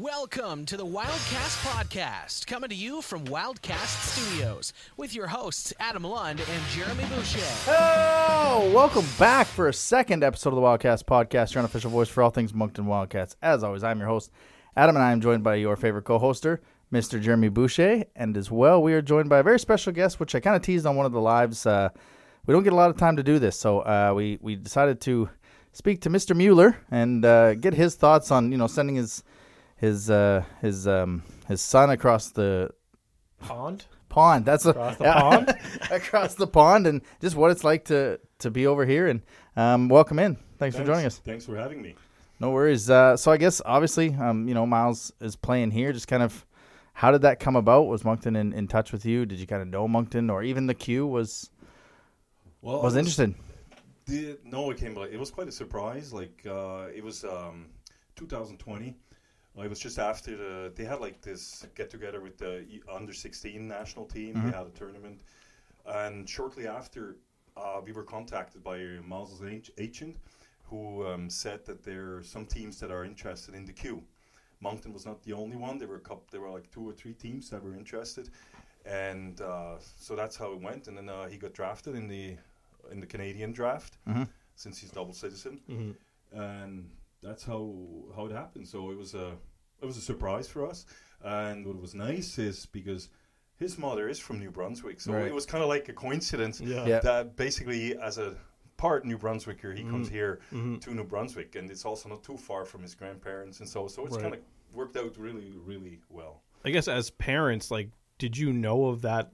Welcome to the Wildcast Podcast, coming to you from Wildcast Studios with your hosts Adam Lund and Jeremy Boucher. Oh, welcome back for a second episode of the Wildcast Podcast, your unofficial voice for all things Moncton Wildcats. As always, I'm your host, Adam, and I am joined by your favorite co-hoster, Mr. Jeremy Boucher, and as well, we are joined by a very special guest, which I kind of teased on one of the lives. Uh, we don't get a lot of time to do this, so uh, we we decided to speak to Mr. Mueller and uh, get his thoughts on you know sending his his uh, his um, his son across the pond. pond. That's Across the pond? across the pond, and just what it's like to to be over here. And um, welcome in. Thanks, for joining us. Thanks for having me. No worries. Uh, so I guess obviously, um, you know, Miles is playing here. Just kind of, how did that come about? Was Moncton in, in touch with you? Did you kind of know Moncton, or even the Q was Well, was I interested? The, no, it came. Like, it was quite a surprise. Like uh, it was um, 2020. I was just after the. They had like this get together with the under 16 national team. They had a tournament, and shortly after, uh, we were contacted by Miles' ag- agent, who um, said that there are some teams that are interested in the Q. Moncton was not the only one. There were a couple. There were like two or three teams that were interested, and uh, so that's how it went. And then uh, he got drafted in the in the Canadian draft Mhm. since he's double citizen, Mm-hmm. and that's how how it happened. So it was a it was a surprise for us. And what was nice is because his mother is from New Brunswick, so Right. it was kind of like a coincidence Yeah. Yeah. that basically as a part New Brunswicker, he comes here Mhm. to New Brunswick, and it's also not too far from his grandparents, and so so it's Right. kind of worked out really really well. I guess as parents, like, did you know of that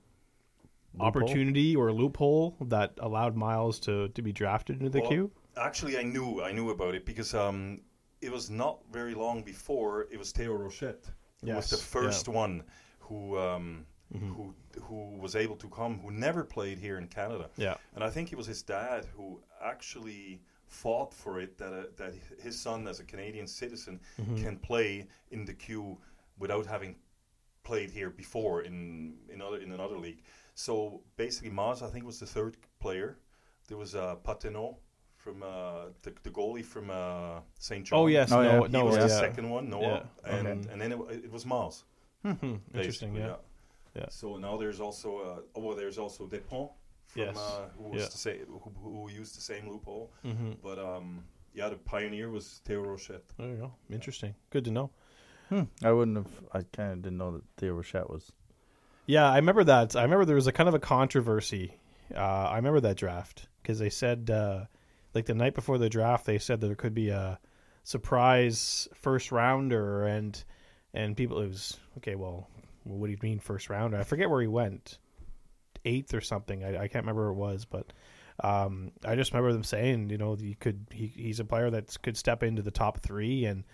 Loophole? opportunity or loophole that allowed Miles to, to be drafted into the Well, Q? Actually, I knew I knew about it because um, it was not very long before it was Theo Rochette who was the Yes, first one who um, Mm-hmm. who who was able to come, who never played here in Canada. Yeah. And I think it was his dad who actually fought for it that uh, that his son, as a Canadian citizen, Mm-hmm. can play in the Q without having played here before in in other in another league. So basically, Maz, I think, was the third player. There was uh, Patino from uh, the, the goalie from uh, St. John. Oh, yes. Oh, no, yeah. he no, was yeah. the second one, Noah, Yeah, and okay. and then it, it was Maz. Hmm, Interesting, basically, yeah. Yeah. So now there's also uh, oh well, there's also Despont from Yes. uh, who was Yeah. the same who, who used the same loophole. hmm But um, yeah, the pioneer was Theo Rochette. There you go. Interesting. Good to know. Hmm. I wouldn't have. I kind of didn't know that Theo Rochette was. Yeah, I remember that. I remember there was a kind of a controversy. Uh, I remember that draft because they said, uh, like the night before the draft, they said there could be a surprise first rounder, and and people it was okay. Well, what do you mean first rounder? I forget where he went, eighth or something. I, I can't remember where it was, but um, I just remember them saying, you know, he could he, he's a player that could step into the top three and.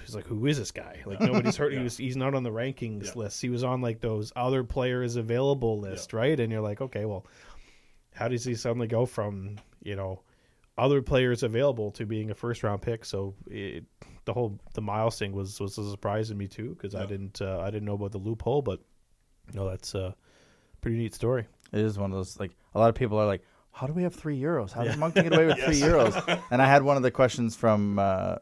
He's like, who is this guy? Like nobody's heard. He was, he's not on the rankings Yeah. list. He was on like those other players available list, right? And you're like, okay, well, how does he suddenly go from you know other players available to being a first round pick? So it, the whole the Miles thing was was a surprise to me too because I didn't uh, I didn't know about the loophole, but no, that's a pretty neat story. It is one of those like a lot of people are like, how do we have three euros? How Yeah. did Moncton get away with three euros? And I had one of the questions from uh,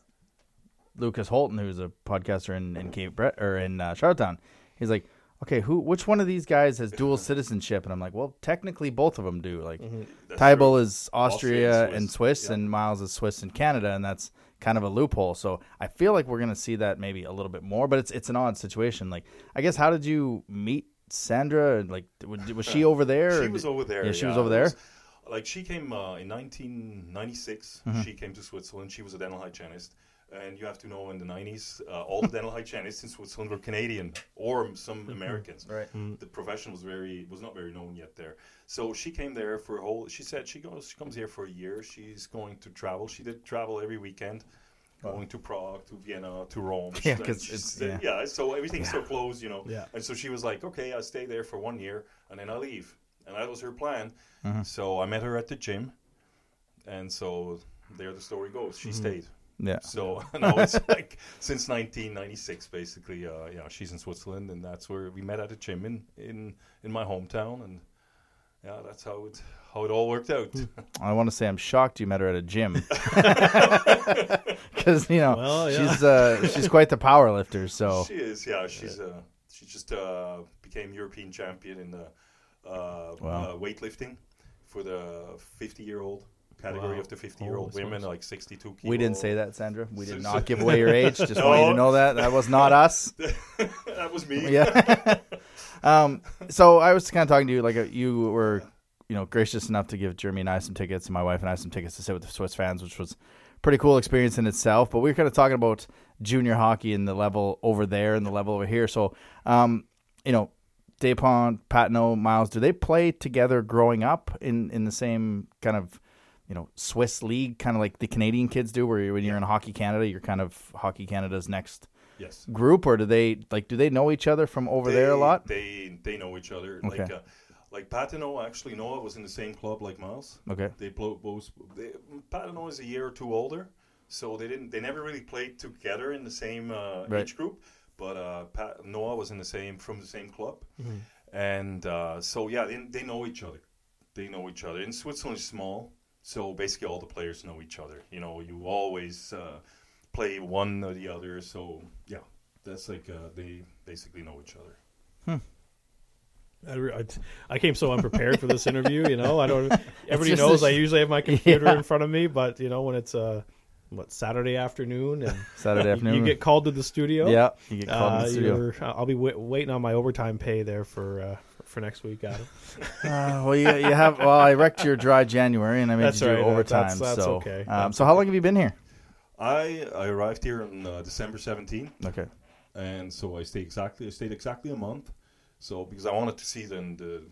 Lucas Holton, who's a podcaster in, in Cape Bre- or in uh, Charlottetown. He's like, okay, who which one of these guys has dual citizenship? And I'm like, well, technically both of them do. Like That's Tybal true. is Austria, Austria and and Swiss, Swiss, yeah. and Miles is Swiss and Canada, and that's kind of a loophole. So I feel like we're gonna see that maybe a little bit more, but it's it's an odd situation. Like, I guess how did you meet Sandra? Like, was, was she over there? She was over there. Yeah, she was over there. was- like she came uh, in 1996. Mm-hmm. She came to Switzerland. She was a dental hygienist, and you have to know in the 90s, uh, all the dental hygienists in Switzerland were Canadian or some Americans. Right. The profession was very was not very known yet there. So she came there for a whole. She said she goes. She comes here for a year. She's going to travel. She did travel every weekend. Going to Prague, to Vienna, to Rome. Yeah, She- 'cause she it's- yeah. yeah. So everything's so close, you know. Yeah. And so she was like, okay, I'll stay there for one year and then I'll leave. And that was her plan. Mm-hmm. So I met her at the gym. And so there the story goes. Mm-hmm. She stayed. Yeah. So now it's like since 1996, basically. Uh, yeah, she's in Switzerland, and that's where we met at a gym in in, in my hometown, and yeah, that's how it how it all worked out. I want to say I'm shocked you met her at a gym. because you know Well, yeah. she's uh, she's quite the power lifter. So She is, yeah. She's uh, she just uh, became European champion in the uh, Wow. uh, weightlifting for the 50 year old category Wow. of the 50 year old women, smokes. like 62 kilos. we didn't say that, Sandra. We did not give away your age. Just want you to know that that was not us. that was me. Yeah. um. So I was kind of talking to you like uh, you were, you know, gracious enough to give Jeremy and I some tickets, and my wife and I some tickets to sit with the Swiss fans, which was pretty cool experience in itself. But we were kind of talking about junior hockey and the level over there and the level over here. So, um, you know, Dapont, Patino, Miles, do they play together growing up in in the same kind of you know Swiss league, kind of like the Canadian kids do, where when you're in Hockey Canada, you're kind of Hockey Canada's next Yes. group, or do they like do they know each other from over there a lot? They they know each other. Okay. Like uh, like Pat and Noah actually Noah was in the same club like Miles. Okay. They both both they, Pat is a year or two older, so they didn't they never really played together in the same uh, Right. age group. But uh, Pat Noah was in the same from the same club, and uh, so yeah, they, they know each other. They know each other. And Switzerland is small, so basically all the players know each other. You know, you always uh, play one or the other. So yeah, that's like uh, they basically know each other. I, I- I came so unprepared for this interview. You know, I don't. Everybody just knows a- I usually have my computer Yeah. in front of me, but you know when it's uh, what Saturday afternoon and Saturday you- afternoon. you get called to the studio. yeah, you get called in Uh, the studio. I'll be wait, waiting on my overtime pay there for uh, for next week, Adam. Uh, well, you, you have. Well, I wrecked your dry January, and I made That's you do right, overtime. that's- that's so, okay. Um, That's so how long have you been here? I I arrived here on uh, December 17th, Okay. and so I stayed exactly I stayed exactly a month. So because I wanted to see then the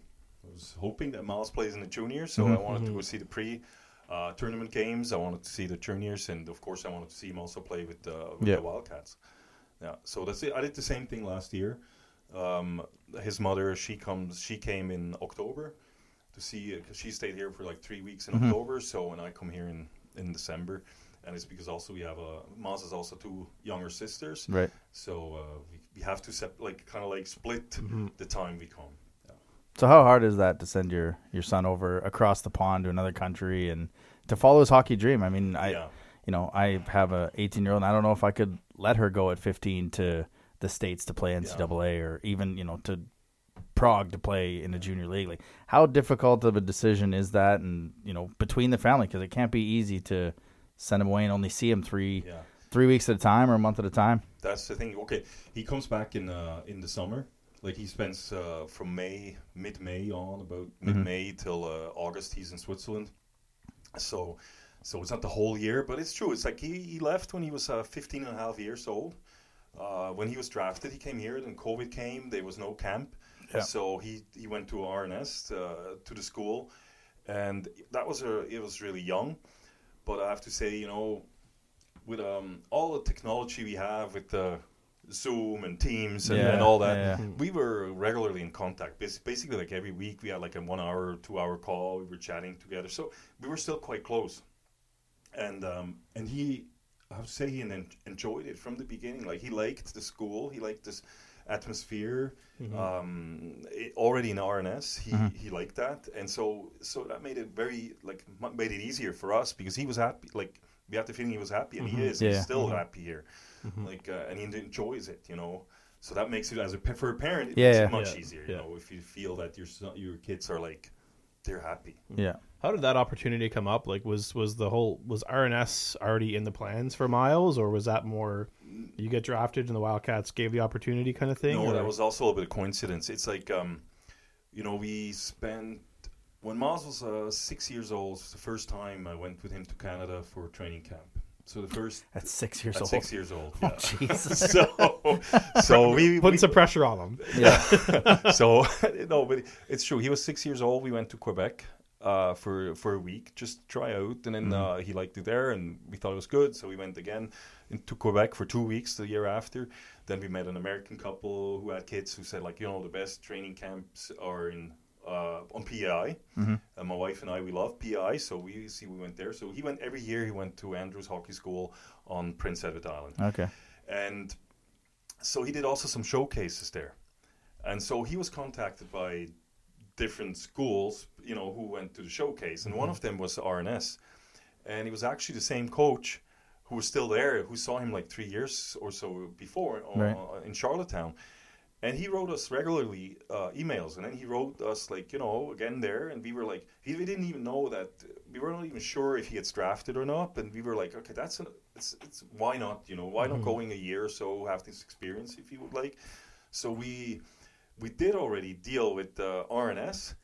I was hoping that Miles plays in the juniors, so I wanted to go see the pre uh, tournament games. I wanted to see the juniors, and of course I wanted to see him also play with, uh, with Yeah. the Wildcats. Yeah, so that's it. I did the same thing last year. Um, his mother, she comes, she came in October to see because she stayed here for like three weeks in October. So when I come here in in December, and it's because also we have a Miles has also two younger sisters. Right. So uh, we, we have to sep- like kind of like split the time we come. Yeah. So how hard is that to send your your son over across the pond to another country and to follow his hockey dream? I mean, I Yeah. you know I have a 18 year old, and I don't know if I could let her go at 15 to the states to play NCAA or even you know to Prague to play in the junior league. Like, how difficult of a decision is that? And you know, between the family, because it can't be easy to send him away and only see him three Yeah. three weeks at a time or a month at a time. That's the thing. Okay, he comes back in uh, in the summer. Like he spends uh, from May, mid May on about mid May till uh, August. He's in Switzerland. So, so it's not the whole year, but it's true. It's like he, he left when he was uh, 15 and a half years old. Uh, when he was drafted, he came here. Then COVID came. There was no camp, Yeah. so he he went to RNS uh, to the school, and that was a it was really young. But I have to say, you know, with um, all the technology we have with the Zoom and Teams and, Yeah, and all that, yeah, yeah. we were regularly in contact. Bas- Basically, like every week, we had like a one hour, two hour call. We were chatting together, so we were still quite close. And um, and he, I have to say, he en- enjoyed it from the beginning. Like he liked the school, he liked this atmosphere. Mm-hmm. Um, it, already in RNS, he, mm-hmm. he liked that, and so so that made it very like m- made it easier for us because he was happy. Like we had the feeling he was happy, and he mm-hmm. is. Yeah. He's still happy here, like uh, and he enjoys it. You know. So that makes it as a for a parent, it Yeah, makes yeah. it much Yeah, easier. You know, if you feel that your son, your kids are like they're happy. Yeah. How did that opportunity come up? Like, was was the whole was RNS already in the plans for Miles, or was that more you get drafted and the Wildcats gave the opportunity kind of thing? No, or- that was also a little bit of coincidence. It's like, um, you know, we spent when Miles was uh, six years old. It was the first time I went with him to Canada for training camp. So the first At six years at old. six years old. Oh, Jesus. so, so we, putting we some pressure on him. yeah. so no, but it's true. He was six years old. We went to Quebec uh, for for a week, just to try out, and then Mm-hmm. uh, he liked it there, and we thought it was good. So we went again into Quebec for two weeks the year after. Then we met an American couple who had kids who said like, you know, the best training camps are in. Uh, on PEI, Mm-hmm. and my wife and I we love PEI, so we see we went there. So he went every year. He went to Andrews Hockey School on Prince Edward Island, Okay. and so he did also some showcases there and so he was contacted by different schools you know who went to the showcase and one of them was rns and he was actually the same coach who was still there, who saw him like three years or so before uh, Right. in Charlottetown. And he wrote us regularly uh, emails, and then he wrote us like you know again there, and we were like he we didn't even know that we were not even sure if he gets drafted or not, and we were like okay that's an, it's it's why not? You know why not going a year or so have this experience if you would like, so we we did already deal with uh, RNS,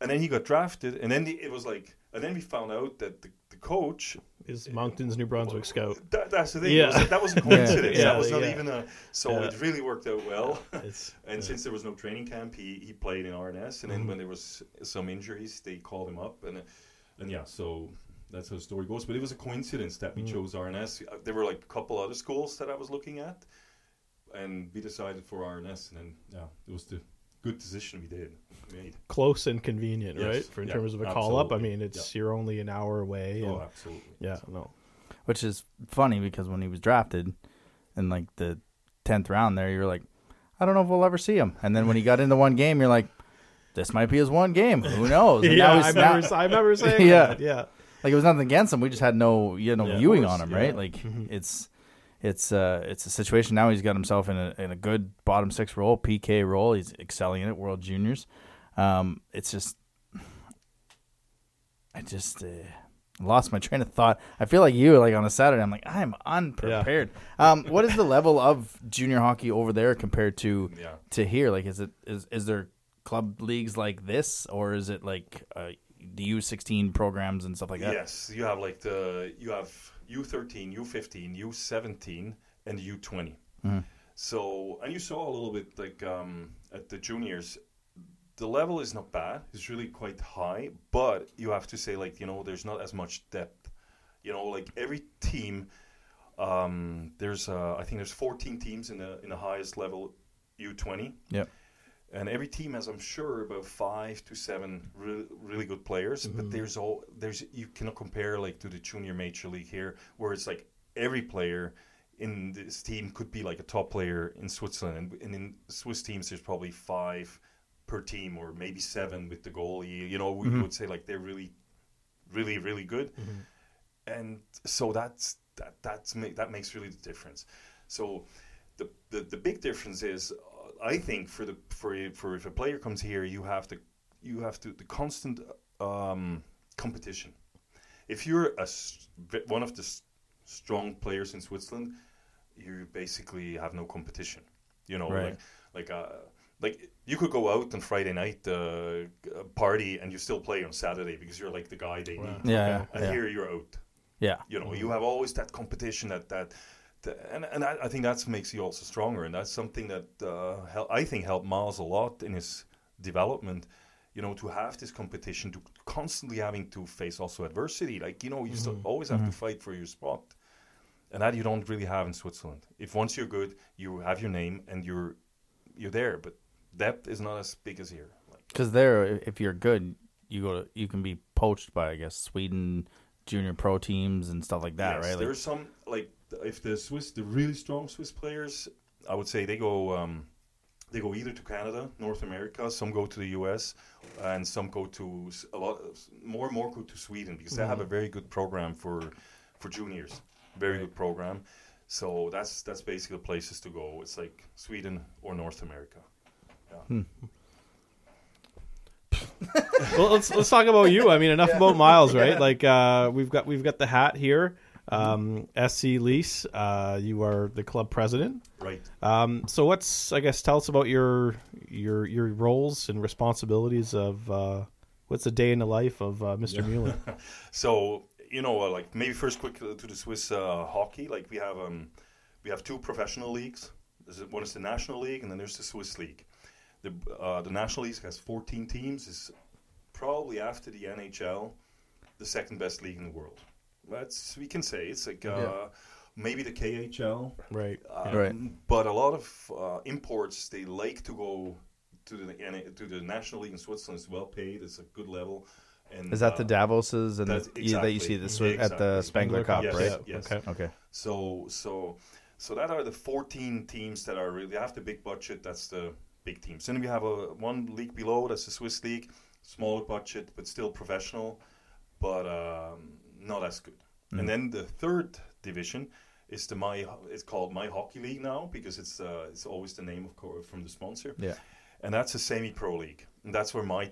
and then he got drafted, and then the, it was like and then we found out that the coach Is Moncton's New Brunswick scout. that, that's the thing. Yeah. Was, that was a coincidence. Yeah, that was not yeah. even a. So Yeah. it really worked out well. It's, and since there was no training camp, he, he played in RNS. And then when there was some injuries, they called him up. And uh, and yeah, so that's how the story goes. But it was a coincidence that we chose RNS. Uh, There were like a couple other schools that I was looking at, and we decided for RNS. And then yeah, it was the good decision we did made. close and convenient, Yes. right? For in Yeah, terms of a call up. I mean, it's Yeah. you're only an hour away. Oh, and- absolutely. yeah, no. Which is funny because when he was drafted in like the tenth round, there you're like, I don't know if we'll ever see him. And then when he got into one game, you're like, this might be his one game. Who knows? And yeah, now I he's now- remember, I remember saying Yeah. that. Yeah. like it was nothing against him. We just had no, you had no Yeah. viewing course, on him, yeah. right? Like mm-hmm. it's, it's, uh, it's a situation now. He's got himself in a in a good bottom six role, PK role. He's excelling in it, World Juniors. Um, it's just, I just uh, lost my train of thought. I feel like you, like on a Saturday, I'm like I'm unprepared. Um, what is the level of junior hockey over there compared to Yeah. to here? Like, is it is is there club leagues like this, or is it like uh, the U sixteen programs and stuff like that? Yes, you have like the you have U thirteen, U fifteen, U seventeen, and U 20 So and you saw a little bit like um, at the juniors, the level is not bad. It's really quite high, but you have to say like you know there's not as much depth. You know, like every team, um, there's uh, I think there's 14 teams in the in the highest level U 20 Yep. And every team has i'm sure about five to seven really, really good players but mm-hmm. there's all there's you cannot compare like to the junior major league here where it's like every player in this team could be like a top player in switzerland. And, and in swiss teams there's probably five per team or maybe seven with the goalie. You know we mm-hmm. would say like they're really really really good. Mm-hmm. And so that's that that's that makes really the difference. So the, the, the big difference is I think for the for for if a player comes here you have to you have to the constant um, competition. If you're a s- v- one of the strong players in Switzerland you basically have no competition you know Right. like like uh, like you could go out on Friday night uh, party and you still play on Saturday because you're like the guy they need. Yeah, and yeah, here you're out. Yeah. you know you have always that competition that that, that and, and I, I think that makes you also stronger and that's something that uh, hel- I think helped Miles a lot in his development you know to have this competition to constantly having to face also adversity. Like you know you still always have to fight for your spot and that you don't really have in Switzerland. If once you're good you have your name and you're you're there but depth is not as big as here. Like, Because there, if you're good, you go to you can be poached by I guess Sweden junior pro teams and stuff like that, Yes, right? Like, There's some like if the Swiss, the really strong Swiss players, I would say they go um, they go either to Canada, North America. Some go to the U.S. and some go to a lot more and more go to Sweden because they have a Mm-hmm. very good program for for juniors. Very good program. So that's that's basically the places to go. It's like Sweden or North America. Yeah. well, let's let's talk about you. I mean, enough about Miles, right? Like uh, we've got we've got the hat here. Um, SC Lyss, uh, you are the club president. Right. Um, so what's I guess tell us about your your your roles and responsibilities of uh, what's the day in the life of uh, Mr. Mueller? So you know, uh, like maybe first quick to the Swiss uh, hockey. Like we have um, we have two professional leagues. One is the National League, and then there's the Swiss League. The uh, the National League has 14 teams. is probably after the NHL, the second best league in the world. That's we can say it's like uh, maybe the KHL. right. Uh, Right. But a lot of uh, imports they like to go to the to the National League in Switzerland. It's well paid. It's a good level. And is that the uh, Davoses and that's the, you- that you see exactly- the Swi- at the exactly. Spengler Cup, Yes, right? yes. Okay. Okay. So so so that are the 14 teams that are really have the big budget. That's the big teams. Then we have a one league below. That's the Swiss league, smaller budget but still professional, but um, not as good. And then the third division is the my. It's called My Hockey League now because it's uh, it's always the name of course from the sponsor. Yeah. and that's a semi-pro league, and that's where my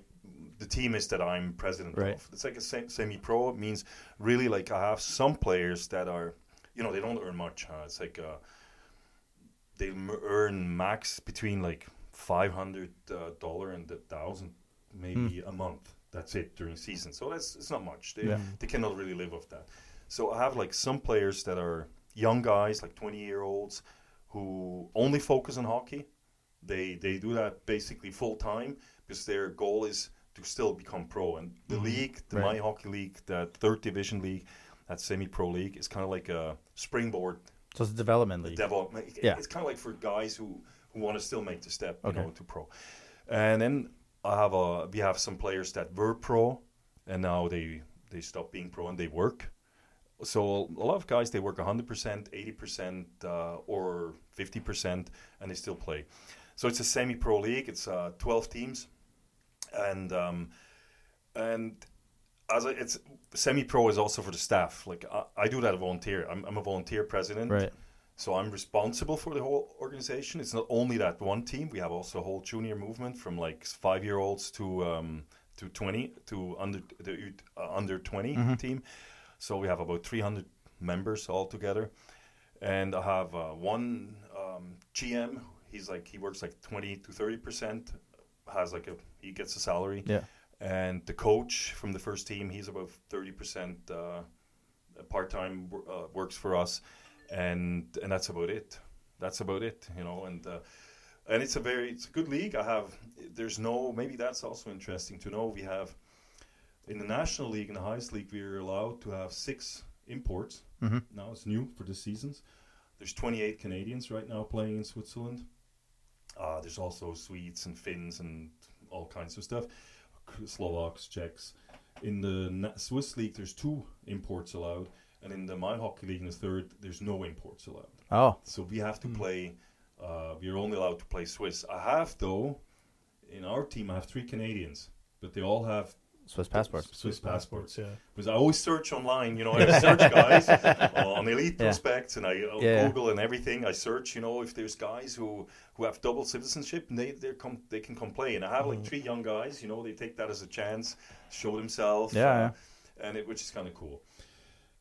the team is that I'm president Right. of. It's like a sem- semi-pro. It means really like I have some players that are, you know, they don't earn much. Huh? It's like uh, they m- earn max between like five hundred uh, dollar and a thousand maybe a month. That's it during season. So that's it's not much. They Yeah. they cannot really live off that. So I have like some players that are young guys, like twenty year olds, who only focus on hockey. They they do that basically full time because their goal is to still become pro. And the mm-hmm. league, the Right. My Hockey League, that third division league, that semi pro league, is kind of like a springboard So it's a development league. development. Yeah. It's kind of like for guys who, who want to still make the step, you Okay. know, to pro. And then I have a we have some players that were pro, and now they they stop being pro and they work. So a lot of guys they work 100%, 80%, uh, or 50%, and they still play. So it's a semi-pro league. It's uh, 12 teams, and um, and as I, it's semi-pro is also for the staff. Like I, I do that a volunteer. I'm, I'm a volunteer president. Right. So I'm responsible for the whole organization. It's not only that one team. We have also a whole junior movement from like five year olds to um, to 20 to under the uh, under 20 team. So we have about 300 members all together, and I have uh, one um, GM. He's like he works like 20 to 30 percent. Has like a he gets a salary. Yeah. And the coach from the first team, he's about 30 percent uh, part time uh, works for us, and and that's about it. That's about it, you know. And uh, and it's a very it's a good league. I have there's no maybe that's also interesting to know. We have in the national league in the highest league we're allowed to have six imports. Mhm. Now it's new for the seasons. There's 28 Canadians right now playing in Switzerland. Uh, there's also Swedes and Finns and all kinds of stuff. Slovaks, Czechs. In the Na- Swiss league, there's two imports allowed, and in the My Hockey League in the third, there's no imports allowed. Oh, So we have to play. Uh, we're only allowed to play Swiss. I have though, in our team, I have three Canadians, but they all have Swiss passports. Swiss passports. Yeah. Because I always search online, you know, I search guys on elite Yeah. prospects, and I uh, Yeah. Google and everything. I search, you know, if there's guys who, who have double citizenship, and they they come they can come play. And I have Mm. like three young guys, you know, they take that as a chance, show themselves, Yeah, uh, yeah. and it which is kind of cool.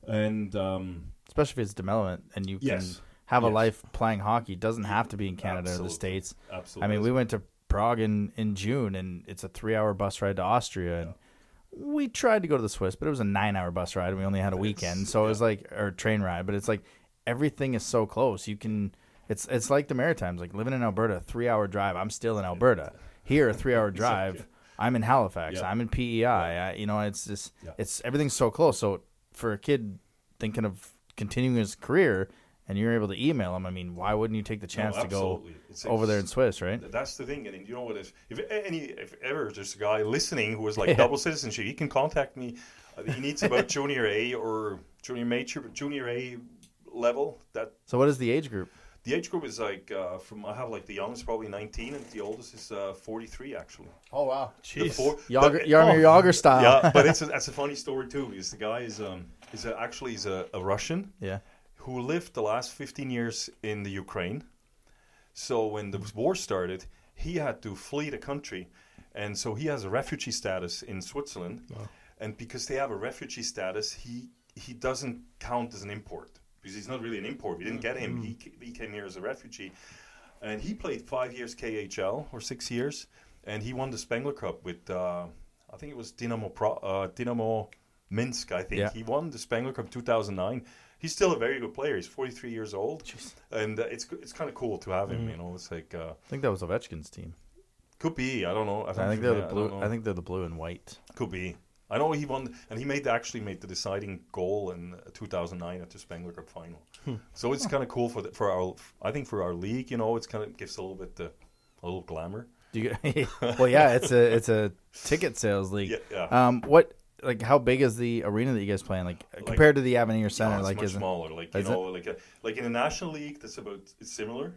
And um, Especially if it's development and you can Yes. have a life playing hockey. It doesn't have to be in Canada or the States. absolutely, I mean, we went to Prague in, in June and it's a three hour bus ride to Austria. And we tried to go to the Swiss, but it was a nine hour bus ride and we only had a weekend. So it was like, or train ride, but it's like everything is so close. You can, it's it's like the Maritimes, like living in Alberta, three hour drive. I'm still in Alberta. Here, a three hour drive. I'm in Halifax. Yeah. I'm in PEI. I, you know, it's just, Yeah. it's everything's so close. So for a kid thinking of continuing his career and you're able to email him, I mean, why wouldn't you take the chance to go. It's- over there in Swiss, right? That's the thing, and you know what? If if any, if ever there's a guy listening who is like Yeah. double citizenship, he can contact me. Uh, He needs about junior A or junior major, but junior A level. That So what is the age group? The age group is like uh, from I have like the youngest probably 19, and the oldest is uh, 43 actually. Oh wow, The four- Jagr, but- Jaromir Jagr style. yeah, but it's a, that's a funny story too. Because the guy is um is a, actually he's a, a Russian yeah. who lived the last 15 years in the Ukraine. So when the war started, he had to flee the country, and so he has a refugee status in Switzerland. Wow. And because they have a refugee status, he he doesn't count as an import because he's not really an import. We didn't get him. He, he came here as a refugee, and he played five years KHL or six years, and he won the Spengler Cup with uh, I think it was Dynamo Pro, uh, Dynamo Minsk. I think Yeah. he won the Spengler Cup 2009. He's still a very good player. He's 43 years old, and uh, it's it's kind of cool to have him. You know, it's like uh, I think that was Ovechkin's team. could be. I don't know. I think they're the blue. don't. I think they're the blue and white. Could be. I know he won, and he made actually made the deciding goal in uh, 2009 at the Spengler Cup final. So it's kind of cool for the, for our. I think for our league, you know, it's kind of gives a little bit the, a little glamour. Do you? well, yeah, it's a it's a ticket sales league. Yeah, yeah. Um, what like how big is the arena that you guys play in? Like, compared to the Avenir Center, No, it's like much is it- smaller. Like you is it? like a, like in the National League, that's about it's similar.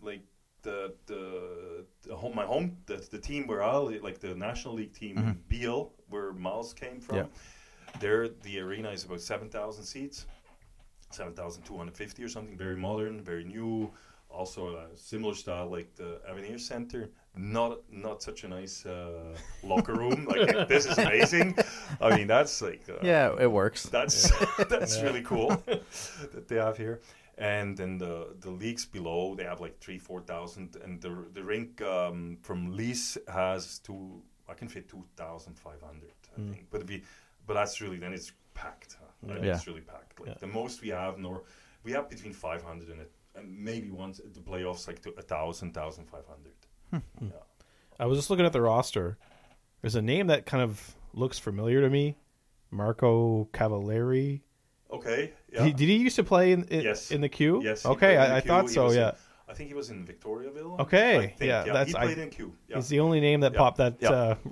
Like the, the home my home the, the team where I like the National League team in Biel where Miles came from. Mm-hmm. Yeah. There, the arena is about seven thousand seats. 7,250 or something. Very modern, very new. Also a similar style like the Avenir Center. Not not such a nice uh, locker room. Like this is amazing. I mean that's like uh, Yeah, it works. that's that's really cool that they have here. And then the the leagues below they have like three four thousand, and the the rink um, from Lyss has two. I can fit two thousand five hundred, I hmm. think. But you, but that's really then it's packed. Huh? Hmm. Like, Yeah. It's really packed. Like Yeah. the most we have, nor we have between five hundred and it, and maybe once at the playoffs like to a thousand, thousand five hundred. Hmm. Yeah. I was just looking at the roster. There's a name that kind of looks familiar to me. Marco Cavalieri. Okay. Did, Yeah. he, did he used to play in in, Yes. in the Q? Yes. he Okay, I, I thought so. was in- Yeah. I think he was in Victoriaville. Okay, I think, yeah, yeah. that's- he I- played in Q. Yeah. He's the only name that Yeah. popped that. Yeah. Uh, He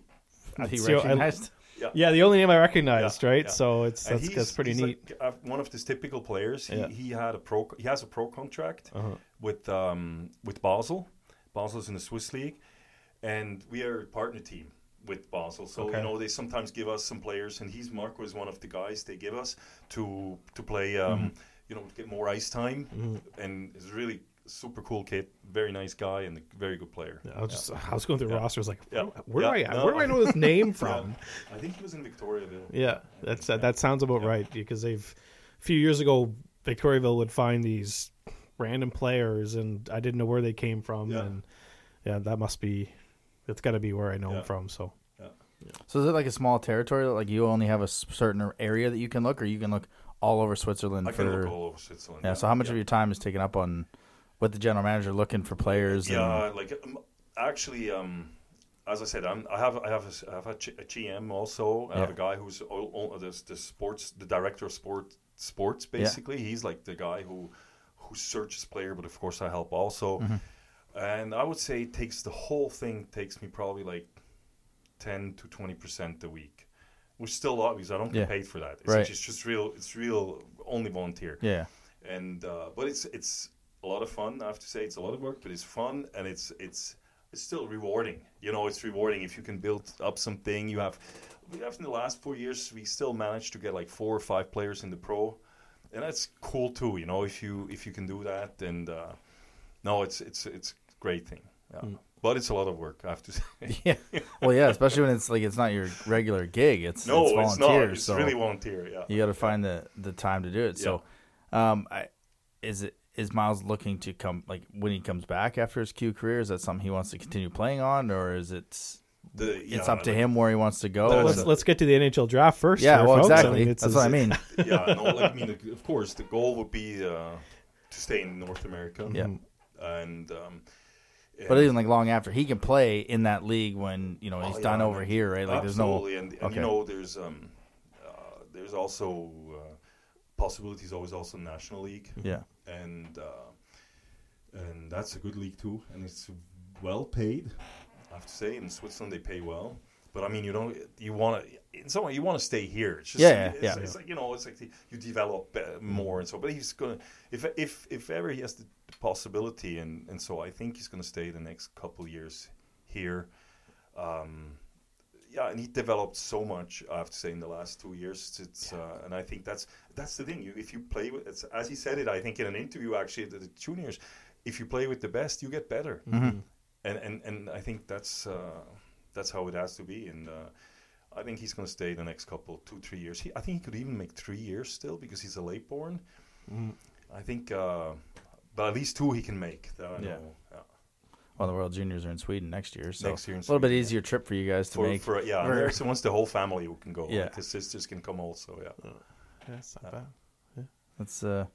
that's the- I- recognized. yeah, the only name I recognized, Yeah, right? yeah. So it's that's, he's- that's pretty he's neat. Like, uh, one of the typical players. He, Yeah. he had a pro. He has a pro contract Uh-huh. with um, with Basel. Basel's in the Swiss league, and we are a partner team with Basel. So Okay. you know they sometimes give us some players, and he's Marco is one of the guys they give us to to play. Um, Mm-hmm. You know, to get more ice time, and he's really super cool kid, very nice guy, and a very good player. I was just I was going through Yeah. rosters like Yeah. where do I No. where do I know this name Yeah. from? I think he was in Victoriaville. Yeah, that's Yeah. that, that sounds about Yeah. right because they've a few years ago Victoriaville would find these random players and I didn't know where they came from Yeah. and yeah, that must be that's got to be where I know Yeah. them from. So So is it like a small territory? Like you only have a s- certain area that you can look, or you can look all over Switzerland I for? can look all over Switzerland. yeah. So how much of your time is taken up on with the general manager looking for players? Yeah, And, like um, actually, um, as I said, I'm, I have I have a, s- I have a, G- a GM also. I have Yeah. a guy who's all, all the, the sports, the director of sport sports. Basically, he's like the guy who who searches player, but of course I help also. And I would say it takes the whole thing takes me probably like ten to twenty percent a week, which is still a lot because I don't get Yeah. paid for that. It's, Right. it's just real. It's real only volunteer yeah. and uh, but it's it's a lot of fun. I have to say it's a lot of work, but it's fun and it's it's it's still rewarding. You know, it's rewarding if you can build up something. You have we have in the last four years we still managed to get like four or five players in the pro, and that's cool too. You know, if you if you can do that, and uh, no, it's it's it's great thing. Yeah. But it's a lot of work, I have to say. Yeah. Well, yeah, especially when it's like it's not your regular gig. It's no, it's it's, not. volunteer. It's so really volunteer. Yeah. you got to find the the time to do it. So, um, I is it is Miles looking to come like when he comes back after his Q career? Is that something he wants to continue playing on, or is it? The, It's yeah, up to like- him where he wants to go. That's let's and- let's get to the NHL draft first. yeah, here, well, folks. I exactly. mean, it's- That's what I mean. yeah, no, like, I mean, of course, the goal would be uh, to stay in North America. Yeah. and um, But and- even like long after he can play in that league when you know Oh, he's yeah, done over here, right? Like absolutely, and, and okay. you know, there's um, uh, there's also uh, possibilities always also National League, yeah. and uh, and that's a good league too, and it's well paid. I have to say, in Switzerland they pay well. But I mean, you don't. You want to. In some way, you want to stay here. It's just, Yeah, yeah, it's, yeah. it's like you know, it's like the, you develop uh, more and so. But he's gonna, if if if ever he has the possibility, and and so I think he's gonna stay the next couple years here. Um, yeah, and he developed so much. I have to say in the last two years. It's uh, and I think that's that's the thing. You if you play with, it's, as he said it, I think in an interview actually, the, the juniors, if you play with the best, you get better Mm-hmm. and and and I think that's uh, that's how it has to be. And uh, I think he's going to stay the next couple, two, three years. He, I think he could even make three years still because he's a late born. I think, uh, but at least two he can make. That I Yeah. know. Yeah. Well, the World Juniors are in Sweden next year, so Next year in a little bit Sweden, yeah. easier trip for you guys to For, make. for yeah, Or- and there's once the whole family who can go. Yeah. like his sisters can come also. Yeah, Yeah, it's not bad. That's uh,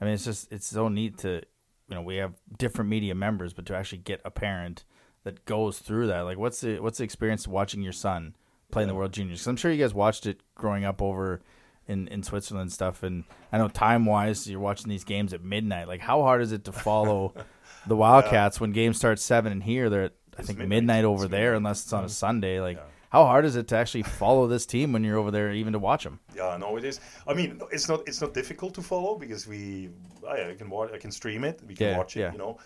I mean, it's just it's so neat to, you know, we have different media members, but to actually get a parent that goes through that, like, what's the what's the experience watching your son play in the World Juniors? Because I'm sure you guys watched it growing up over in in Switzerland and stuff, and I know time wise, you're watching these games at midnight. Like, how hard is it to follow the Wildcats when games start seven and here they're at I think midnight, midnight. over It's there, unless it's on a Sunday. Like, Yeah. how hard is it to actually follow this team when you're over there, even to watch them? yeah. No, it is. I mean, it's not it's not difficult to follow because we I, I can watch I can stream it. We can Yeah, watch it. yeah. You know,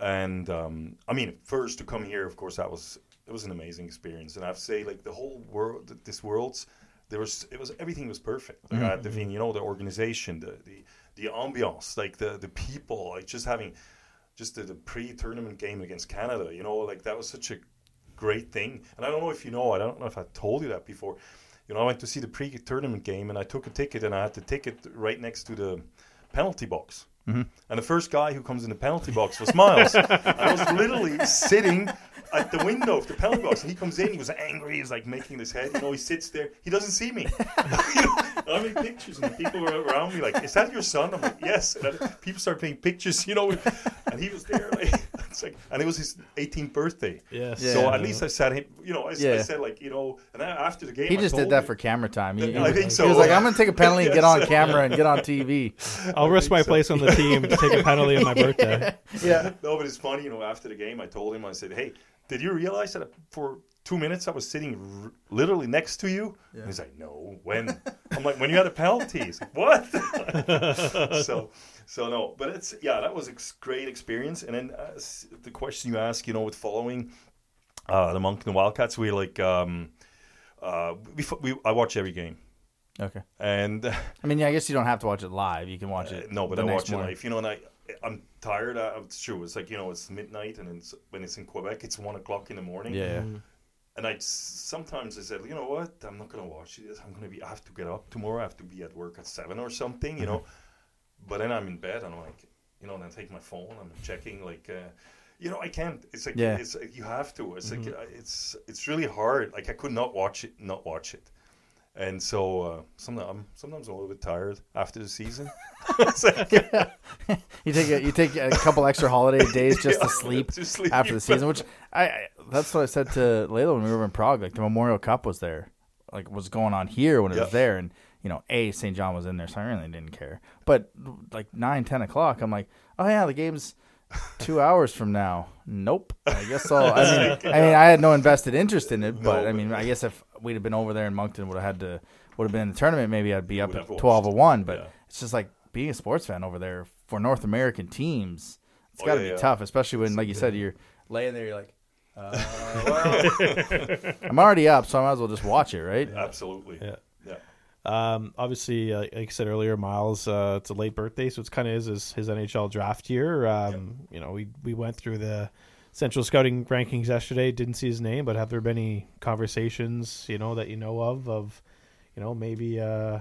and um, I mean, first to come here, of course, that was it was an amazing experience, and I to say, like the whole world, this world's there was it was everything was perfect. Like mm-hmm. I had the you know, the organization, the the, the ambiance, like the the people, like just having just the, the pre-tournament game against Canada. You know, like that was such a great thing. And I don't know if you know, I don't know if I told you that before. You know, I went to see the pre-tournament game, and I took a ticket, and I had the ticket right next to the penalty box. Mm-hmm. And the first guy who comes in the penalty box was Miles. I was literally sitting at the window of the penalty box, and he comes in. He was angry. He's like making his head. You know, he sits there. He doesn't see me. you know, I make pictures, and people were around me like, "Is that your son?" I'm like, "Yes." And people start taking pictures. You know, and he was there. Like, it's like, and it was his 18th birthday. Yes. Yeah. So at least I said him. You know, I, I said like, you know, and after the game, He just did that him- for camera time. He, I he- think so. He was like, "I'm going to take a penalty and get on camera and get on TV." I'll risk my so. place on the team to take a penalty on my birthday. Yeah. No, but it's funny, you know. After the game, I told him, I said, "Hey, did you realize that for two minutes I was sitting r- literally next to you?" And he's like, "No, when?" I'm like, "When you had a penalty." He's like, "What?" so, so no, but it's yeah, that was a great experience. And then uh, the question you ask, you know, with following uh, the Monk and the Wildcats, we like, um, uh, we, we I watch every game, Okay. and. I mean, yeah, I guess you don't have to watch it live. You can watch it. Uh, no, but the I next watch it live. You know, and I, I'm tired. Uh, it's true. It's like you know, it's midnight, and it's, when it's in Quebec, it's one o'clock in the morning. Yeah. Mm-hmm. And I sometimes I said, you know what? I'm not gonna watch this. I'm gonna be. I have to get up tomorrow. I have to be at work at seven or something. You know. Mm-hmm. But then I'm in bed, and I'm like, you know, and I take my phone. I'm checking like. Uh, you know, I can't. It's like Yeah. it's you have to. It's Mm-hmm. like uh, it's it's really hard. Like I could not watch it, not watch it, and so uh, sometimes I'm sometimes I'm a little bit tired after the season. Like- You take a, you take a couple extra holiday days just to sleep to sleep. after the season, which I, I that's what I said to Layla when we were in Prague. Like the Memorial Cup was there, like was going on here when it Yeah. was there, and you know, a St. John was in there, so I really didn't care. But like nine, ten o'clock, I'm like, oh yeah, the game's two hours from now. Nope. I guess I'll. I mean, I mean, I had no invested interest in it, but I mean, I guess if we'd have been over there in Moncton, would have had to would have been in the tournament. Maybe I'd be up at twelve watched. of one. But Yeah. it's just like being a sports fan over there for North American teams. It's Oh, got to yeah, be yeah. tough, especially when, like you said, you're laying there. You're like, uh, well, I'm already up, so I might as well just watch it, right? Absolutely. Yeah. Yeah. Um, obviously, uh, like I said earlier, Miles, uh, it's a late birthday, so it's kind of is his, his NHL draft year. Um, You know, we we went through the Central Scouting rankings yesterday. Didn't see his name, but have there been any conversations, you know, that you know of, of, you know, maybe uh,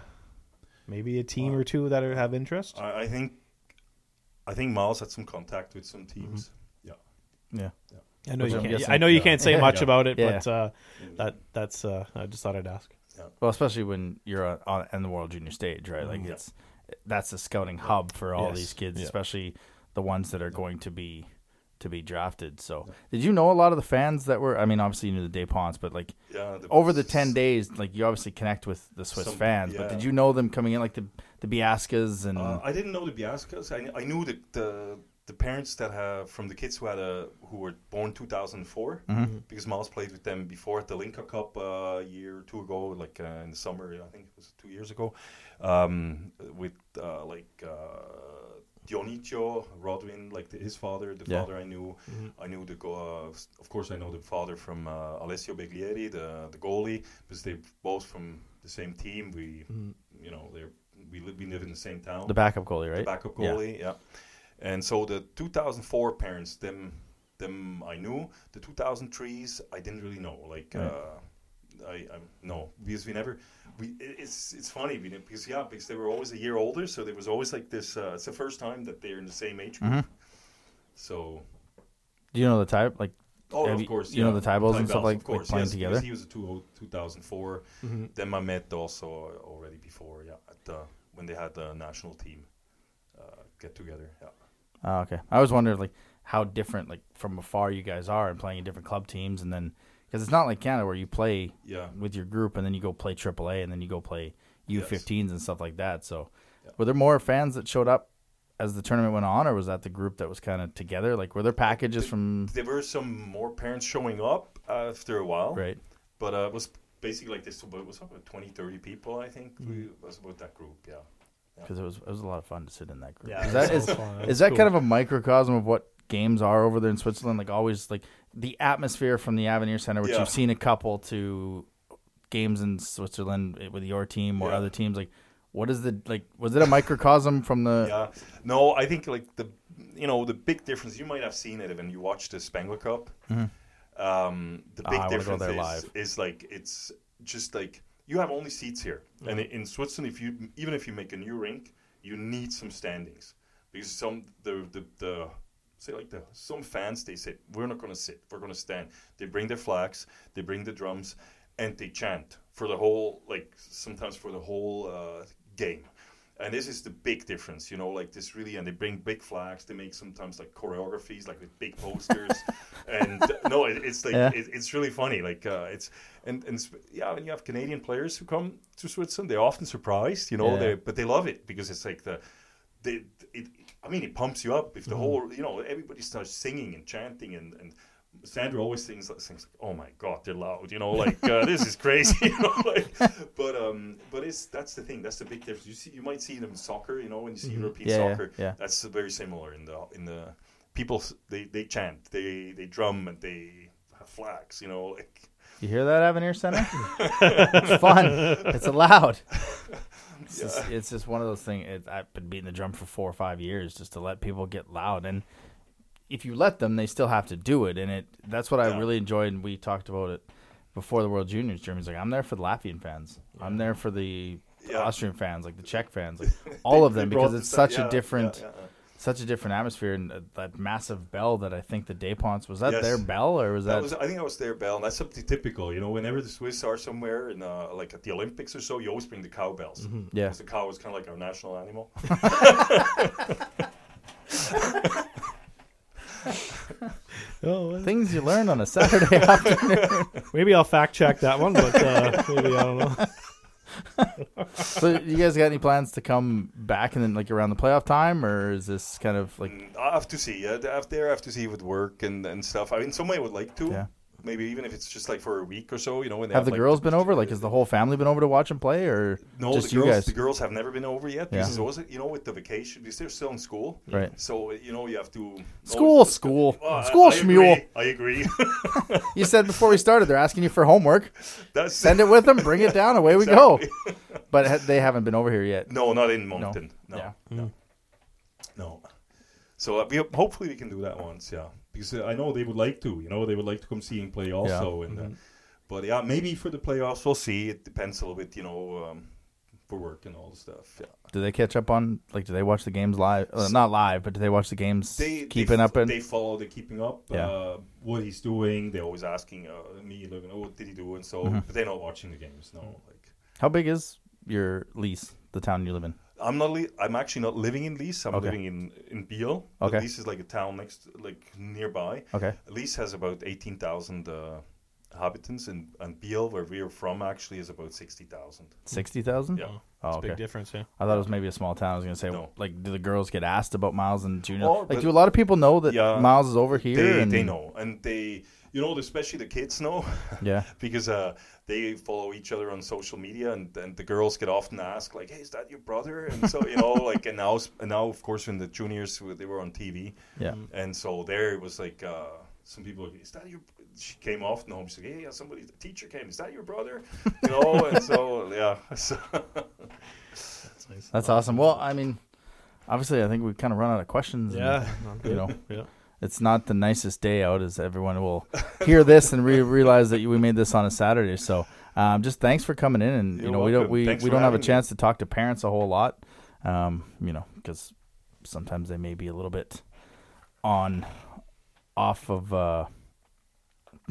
maybe a team or two that are, have interest? I, I think I think Miles had some contact with some teams. Yeah. Yeah. yeah, I know Which you I'm can't. guessing- I know you yeah. can't say much Yeah. about it, Yeah. but uh, that that's. Uh, I just thought I'd ask. Well, especially when you're on, on in the World Junior stage, right? Like Yeah. it's that's the scouting hub for all Yes. these kids, Yeah. especially the ones that are going to be to be drafted. So, did you know a lot of the fans that were? I mean, obviously you knew the Deponts, but like Yeah. over the ten days, like you obviously connect with the Swiss Some- fans. But did you know them coming in, like the the Biascas and Uh, I didn't know the Biascas. I, I knew the, the the parents that have from the kids who had a who were born 2004 Mm-hmm. because Miles played with them before at the Hlinka Cup uh, a year or two ago, like uh, in the summer. I think it was two years ago, um, with uh, like. Uh, Dionicio, Rodwin, like the, his father, the Yeah. father I knew. I knew the go- uh, of course I know the father from uh, Alessio Beglieri, the the goalie, because they're both from the same team. We, you know, they're we live, we live in the same town the backup goalie, right? the backup Yeah. goalie. Yeah. And so the 2004 parents, them, them I knew. The 2003s, I didn't really know. Like, Right. uh, I, I no, because we never. We it's it's funny we because yeah because they were always a year older, so there was always like this. Uh, it's the first time that they're in the same age group. Mhm. So Do you know the type? Like, Oh, of you- course. you know the Tybals and stuff like- of course, like playing yes, together? He was a two, 2004. Then I met also already before, yeah, at the, when they had the national team uh, get together. Yeah. Oh, okay. I was wondering like how different, like from afar, you guys are and playing in different club teams, and then because it's not like Canada where you play Yeah. with your group and then you go play AAA and then you go play U15s and stuff like that. So, Yeah. were there more fans that showed up as the tournament went on, or was that the group that was kind of together? Like, were there packages from There were some more parents showing up after a while, right? but uh, it was basically like this. It was about 20, 30 people, I think. We, it was about that group, yeah. Because it was it was a lot of fun to sit in that group. Yeah, is that that is, sounds fun. is that cool. kind of a microcosm of what games are over there in Switzerland? Like always, like the atmosphere from the Avenir Center, which Yeah. you've seen a couple to games in Switzerland with your team or Yeah. other teams. Like, what is the like? Was it a microcosm from the? Yeah. No, I think like the you know the big difference. You might have seen it when you watched the Spengler Cup. Um, the Ah, big I wanna go difference there is, live. is like it's just like you have only seats here, and in Switzerland, if you even if you make a new rink, you need some standings because some the the, the say like the some fans they say we're not going to sit, we're going to stand. They bring their flags, they bring the drums, and they chant for the whole like sometimes for the whole uh, game. And this is the big difference, you know, like this really, and they bring big flags. They make sometimes like choreographies, like with big posters, and no, it, it's like Yeah. it, it's really funny. Like uh, it's and and yeah, when you have Canadian players who come to Switzerland, they're often surprised, you know, Yeah. they but they love it because it's like the they it. I mean, it pumps you up if the whole, you know, everybody starts singing and chanting, and and Sandra always sings like, sings like, "Oh my God, they're loud," you know, like uh, this is crazy, you know, like. But um, but it's that's the thing. That's the big difference. You see, you might see them in soccer, you know, when you see European Yeah, yeah, soccer. yeah. That's very similar in the in the people. They they chant, they they drum, and they have flags, you know, like. You hear that, Avenir Center? it's fun. It's allowed. It's, just, it's just one of those things. It, I've been beating the drum for four or five years just to let people get loud, and if you let them, they still have to do it. And it that's what I really enjoyed. And we talked about it before the World Juniors. Jeremy's like, I'm there for the Latvian fans. I'm there for the Yeah. Austrian fans, like the Czech fans, like all of them, because it's such yeah, a different. Yeah, yeah. Such a different atmosphere, and uh, that massive bell that I think the Deponts was that Yes. their bell or was that? That was, I think I was their Bell, and that's something typical. You know, whenever the Swiss are somewhere, in, uh, like at the Olympics or so, you always bring the cowbells. Yeah. Because the cow is kind of like our national animal. Oh, Things you learn on a Saturday afternoon. maybe I'll fact check that one, but uh, maybe I don't know. so, you guys got any plans to come back and then like around the playoff time, or is this kind of like Mm, I have to see. Yeah, I have there. I have to see with work and, and stuff. I mean, somebody would like to. Yeah. Maybe even if it's just like for a week or so. You know, when they have the like, girls been over? Like, has the whole family been over to watch them play, or No, just the you guys? The girls have never been over yet Yeah. because it wasn't. You know, with the vacation, because they're still in school. Right. So you know, you have to School, always- school, Well, I- school, I schmule. agree, I agree. You said before we started they're asking you for homework. That's Send it with them, bring it down, away we go. But ha- they haven't been over here yet. No, not in Moncton. No, Yeah. no, no. So uh, we hopefully we can do that once, yeah. Because uh, I know they would like to. You know, they would like to come see and play also. And uh, but yeah, maybe for the playoffs we'll see. It depends a little bit, you know, um, for work and all the stuff. Yeah. Do they catch up on like? Do they watch the games live? Uh, not live, but do they watch the games They keeping they, up? And They follow the keeping up. Yeah. Uh, what he's doing. They're always asking uh, me, like, oh, what did he do? And so, Mm-hmm. but they're not watching the games. No, like. how big is your Lyss? The town you live in? I'm not. Li- I'm actually not living in Lyss. I'm Okay. living in in Biel. Okay. Lyss is like a town next, like nearby. Okay. Lyss has about eighteen thousand uh, inhabitants, and and Biel, where we're from, actually is about sixty thousand. Sixty thousand. Yeah. Oh, It's a okay. big difference, yeah. I thought it was maybe a small town. I was gonna say, No. like, do the girls get asked about Miles and Junior? Oh, like, but- do a lot of people know that Yeah. Miles is over here? They and they know, and they you know, especially the kids know. Yeah. because uh, they follow each other on social media, and, and the girls get often asked like, "Hey, is that your brother?" And so you know, like, and now and now, of course, when the juniors they were on TV, Yeah. and so there it was like uh, some people, like, is that your? She came off and home. She's like, "Hey, yeah, somebody, the teacher came. Is that your brother?" You know, and so yeah, so, That's nice. That's awesome. Well, I mean, obviously, I think we've kind of run out of questions. and, Yeah. you know, Yeah. it's not the nicest day out, as everyone will hear this and re- realize that we made this on a Saturday. So, um, just thanks for coming in, and you You're know, we don't we, Thanks we don't have a having me. chance to talk to parents a whole lot, um, you know, because sometimes they may be a little bit on off of uh,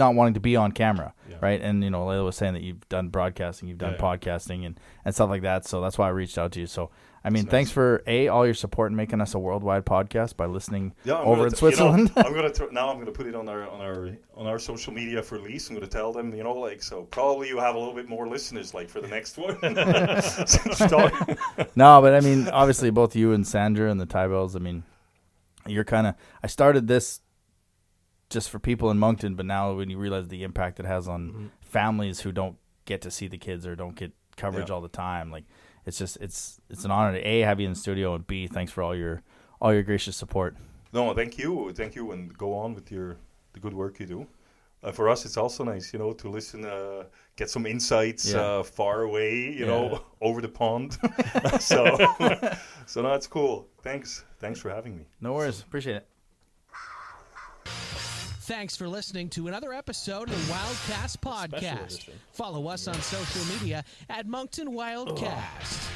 not wanting to be on camera, Yeah. right? And you know, Layla was saying that you've done broadcasting, you've done Yeah, podcasting, and and stuff like that. So that's why I reached out to you. So. I mean, That's thanks for a all your support in making us a worldwide podcast by listening yeah. I'm over in t- Switzerland. You know, I'm gonna th- now. I'm gonna put it on our on our on our social media for Lyss. I'm gonna tell them, you know, like so. Probably you have a little bit more listeners, like for the next one. No, but I mean, obviously, both you and Sandra and the Tybells. I mean, you're kind of. I started this just for people in Moncton, but now when you realize the impact it has on families who don't get to see the kids or don't get coverage Yeah. all the time, like it's just it's it's an honor to a have you in the studio and b thanks for all your all your gracious support. no, thank you, thank you, and go on with your the good work you do. uh, for us, it's also nice, you know, to listen, uh, get some insights Yeah. uh, far away, you Yeah. know, over the pond. so, so no, cool. Thanks, thanks for having me. No worries. Appreciate it. Thanks for listening to another episode of the Wildcast Podcast. Follow us on social media at Moncton Wildcast.